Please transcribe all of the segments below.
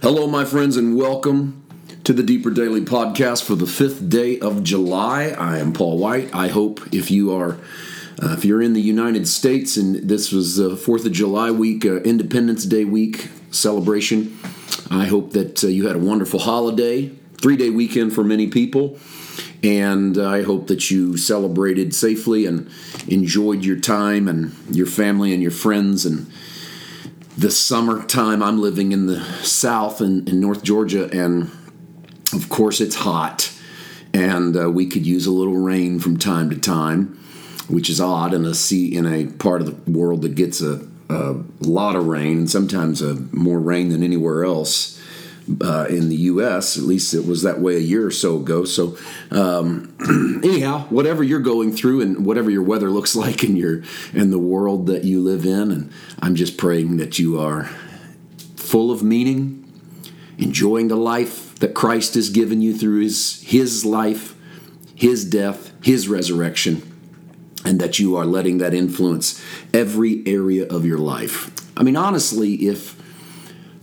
Hello, my friends, and welcome to the Deeper Daily Podcast for the fifth day of July. I am Paul White. I hope if you are, uh, if you're in the United States and this was the Fourth of July week, uh, Independence Day week celebration, I hope that uh, you had a wonderful holiday, three day weekend for many people, and I hope that you celebrated safely and enjoyed your time and your family and your friends and the summertime. I'm living in the south in, in North Georgia, and of course, it's hot, and uh, we could use a little rain from time to time, which is odd in a sea in a part of the world that gets a, a lot of rain and sometimes a, more rain than anywhere else. Uh, in the U.S., at least it was that way a year or so ago. So, um, anyhow, whatever you're going through and whatever your weather looks like in your in the world that you live in, and I'm just praying that you are full of meaning, enjoying the life that Christ has given you through his, his life, his death, his resurrection, and that you are letting that influence every area of your life. I mean, honestly, if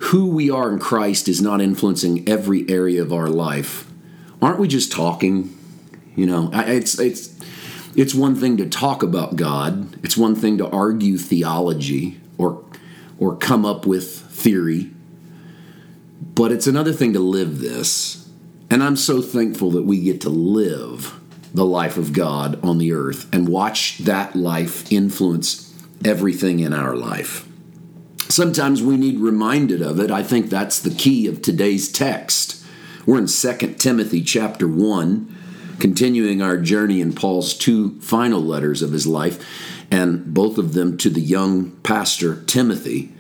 who we are in Christ is not influencing every area of our life, aren't we just talking? You know, it's it's it's one thing to talk about God. It's one thing to argue theology or or come up with theory. But it's another thing to live this. And I'm so thankful that we get to live the life of God on the earth and watch that life influence everything in our life. Sometimes we need reminded of it. I think that's the key of today's text. We're in 2 Timothy chapter 1, continuing our journey in Paul's two final letters of his life, and both of them to the young pastor Timothy.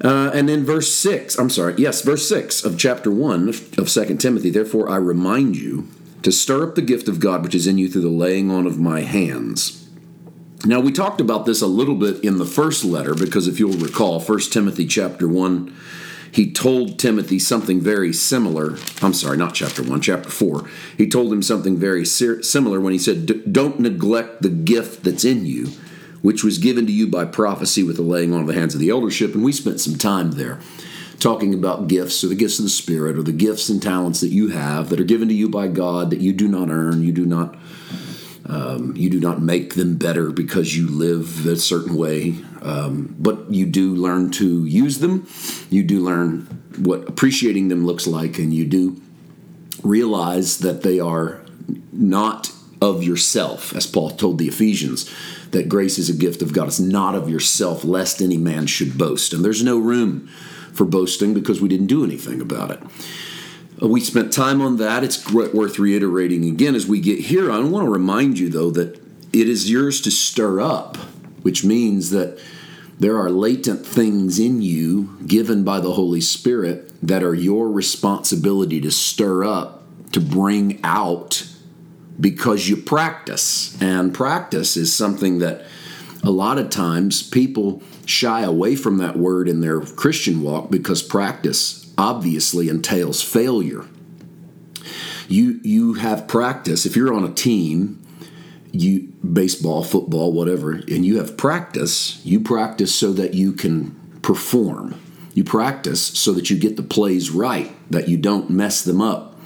Uh, and then verse 6, I'm sorry, yes, verse 6 of chapter 1 of 2 Timothy, therefore I remind you to stir up the gift of God which is in you through the laying on of my hands. Now we talked about this a little bit in the first letter because if you'll recall 1 Timothy chapter 1 he told Timothy something very similar. I'm sorry, not chapter 1, chapter 4. He told him something very similar when he said, Don't neglect the gift that's in you, which was given to you by prophecy with the laying on of the hands of the eldership. And we spent some time there talking about gifts or the gifts of the Spirit or the gifts and talents that you have that are given to you by God that you do not earn, you do not. Um, you do not make them better because you live a certain way, um, but you do learn to use them. You do learn what appreciating them looks like, and you do realize that they are not of yourself, as Paul told the Ephesians, that grace is a gift of God. It's not of yourself, lest any man should boast. And there's no room for boasting because we didn't do anything about it. Uh, we spent time on that. It's worth reiterating again as we get here. I want to remind you, though, that it is yours to stir up, which means that there are latent things in you given by the Holy Spirit that are your responsibility to stir up, to bring out because you practice. And practice is something that a lot of times people shy away from that word in their Christian walk because practice obviously entails failure. You you have practice. If you're on a team, you baseball, football, whatever, and you have practice, you practice so that you can perform. You practice so that you get the plays right, that you don't mess them up.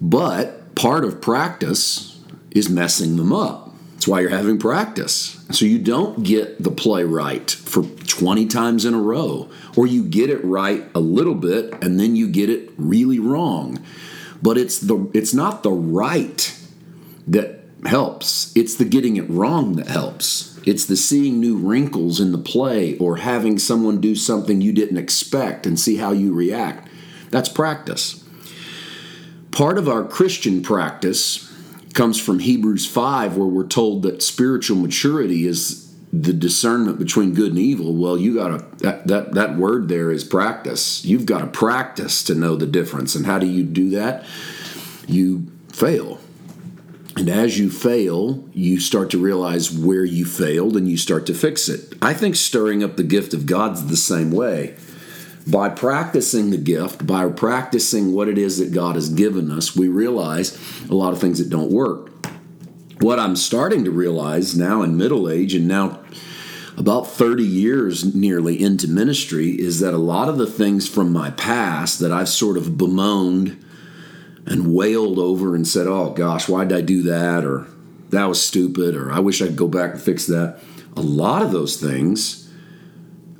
But part of practice is messing them up. That's why you're having practice. So you don't get the play right for 20 times in a row, or you get it right a little bit and then you get it really wrong. But it's the it's not the right that helps. It's the getting it wrong that helps. It's the seeing new wrinkles in the play or having someone do something you didn't expect and see how you react. That's practice. Part of our Christian practice comes from Hebrews 5, where we're told that spiritual maturity is the discernment between good and evil. Well, you got to, that, that, that word there is practice. You've got to practice to know the difference. And how do you do that? You fail. And as you fail, you start to realize where you failed and you start to fix it. I think stirring up the gift of God's the same way by practicing the gift, by practicing what it is that God has given us, we realize a lot of things that don't work. What I'm starting to realize now in middle age, and now about 30 years nearly into ministry is that a lot of the things from my past that I've sort of bemoaned and wailed over and said, oh gosh, why did I do that? Or that was stupid, or I wish I'd go back and fix that. A lot of those things,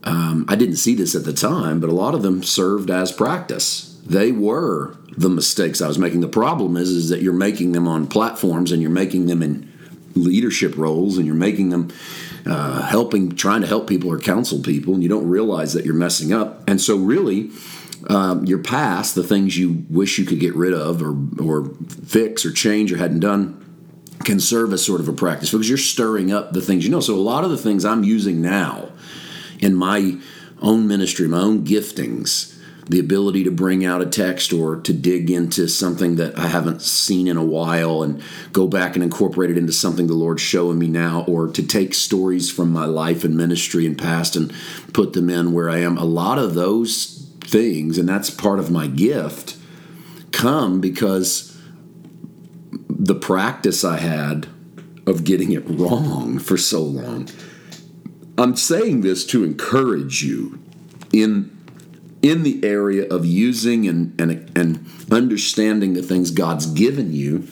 um, I didn't see this at the time, but a lot of them served as practice. They were the mistakes I was making. The problem is, is that you're making them on platforms and you're making them in leadership roles and you're making them uh, helping, trying to help people or counsel people, and you don't realize that you're messing up. And so, really, um, your past, the things you wish you could get rid of or or fix or change or hadn't done, can serve as sort of a practice because you're stirring up the things you know. So a lot of the things I'm using now in my own ministry, my own giftings, the ability to bring out a text or to dig into something that I haven't seen in a while and go back and incorporate it into something the Lord's showing me now, or to take stories from my life and ministry and past and put them in where I am. A lot of those things, and that's part of my gift, come because the practice I had of getting it wrong for so long. I'm saying this to encourage you in in the area of using and, and, and understanding the things God's given you,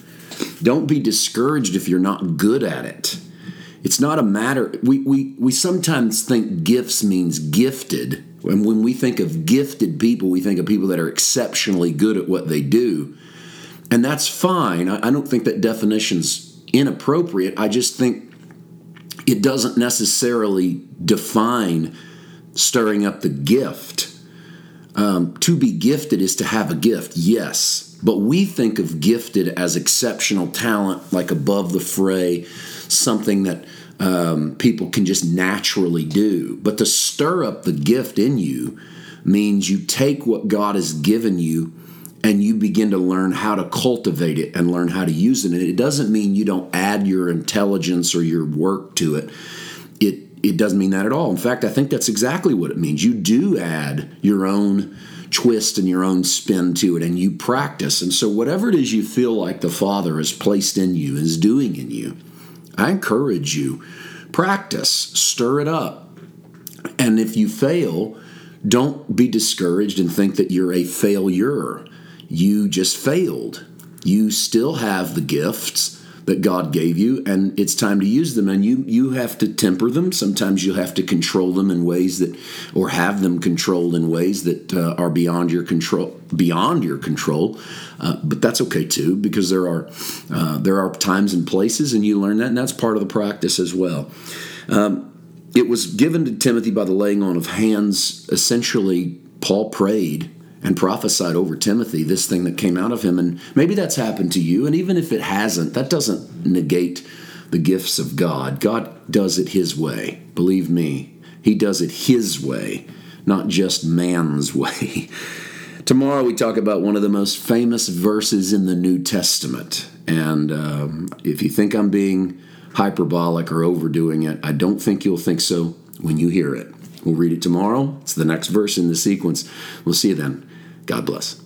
don't be discouraged if you're not good at it. It's not a matter, we, we, we sometimes think gifts means gifted. And when we think of gifted people, we think of people that are exceptionally good at what they do. And that's fine. I, I don't think that definition's inappropriate. I just think it doesn't necessarily define stirring up the gift. Um, to be gifted is to have a gift, yes. But we think of gifted as exceptional talent, like above the fray, something that um, people can just naturally do. But to stir up the gift in you means you take what God has given you and you begin to learn how to cultivate it and learn how to use it. And it doesn't mean you don't add your intelligence or your work to it. It it doesn't mean that at all. In fact, I think that's exactly what it means. You do add your own twist and your own spin to it and you practice. And so, whatever it is you feel like the Father has placed in you, is doing in you, I encourage you practice, stir it up. And if you fail, don't be discouraged and think that you're a failure. You just failed. You still have the gifts that God gave you, and it's time to use them. And you you have to temper them. Sometimes you have to control them in ways that, or have them controlled in ways that uh, are beyond your control. Beyond your control, uh, but that's okay too, because there are uh, there are times and places, and you learn that, and that's part of the practice as well. Um, it was given to Timothy by the laying on of hands. Essentially, Paul prayed and prophesied over Timothy this thing that came out of him. And maybe that's happened to you. And even if it hasn't, that doesn't negate the gifts of God. God does it His way. Believe me, He does it His way, not just man's way. Tomorrow we talk about one of the most famous verses in the New Testament. And um, if you think I'm being hyperbolic or overdoing it, I don't think you'll think so when you hear it. We'll read it tomorrow. It's the next verse in the sequence. We'll see you then. God bless.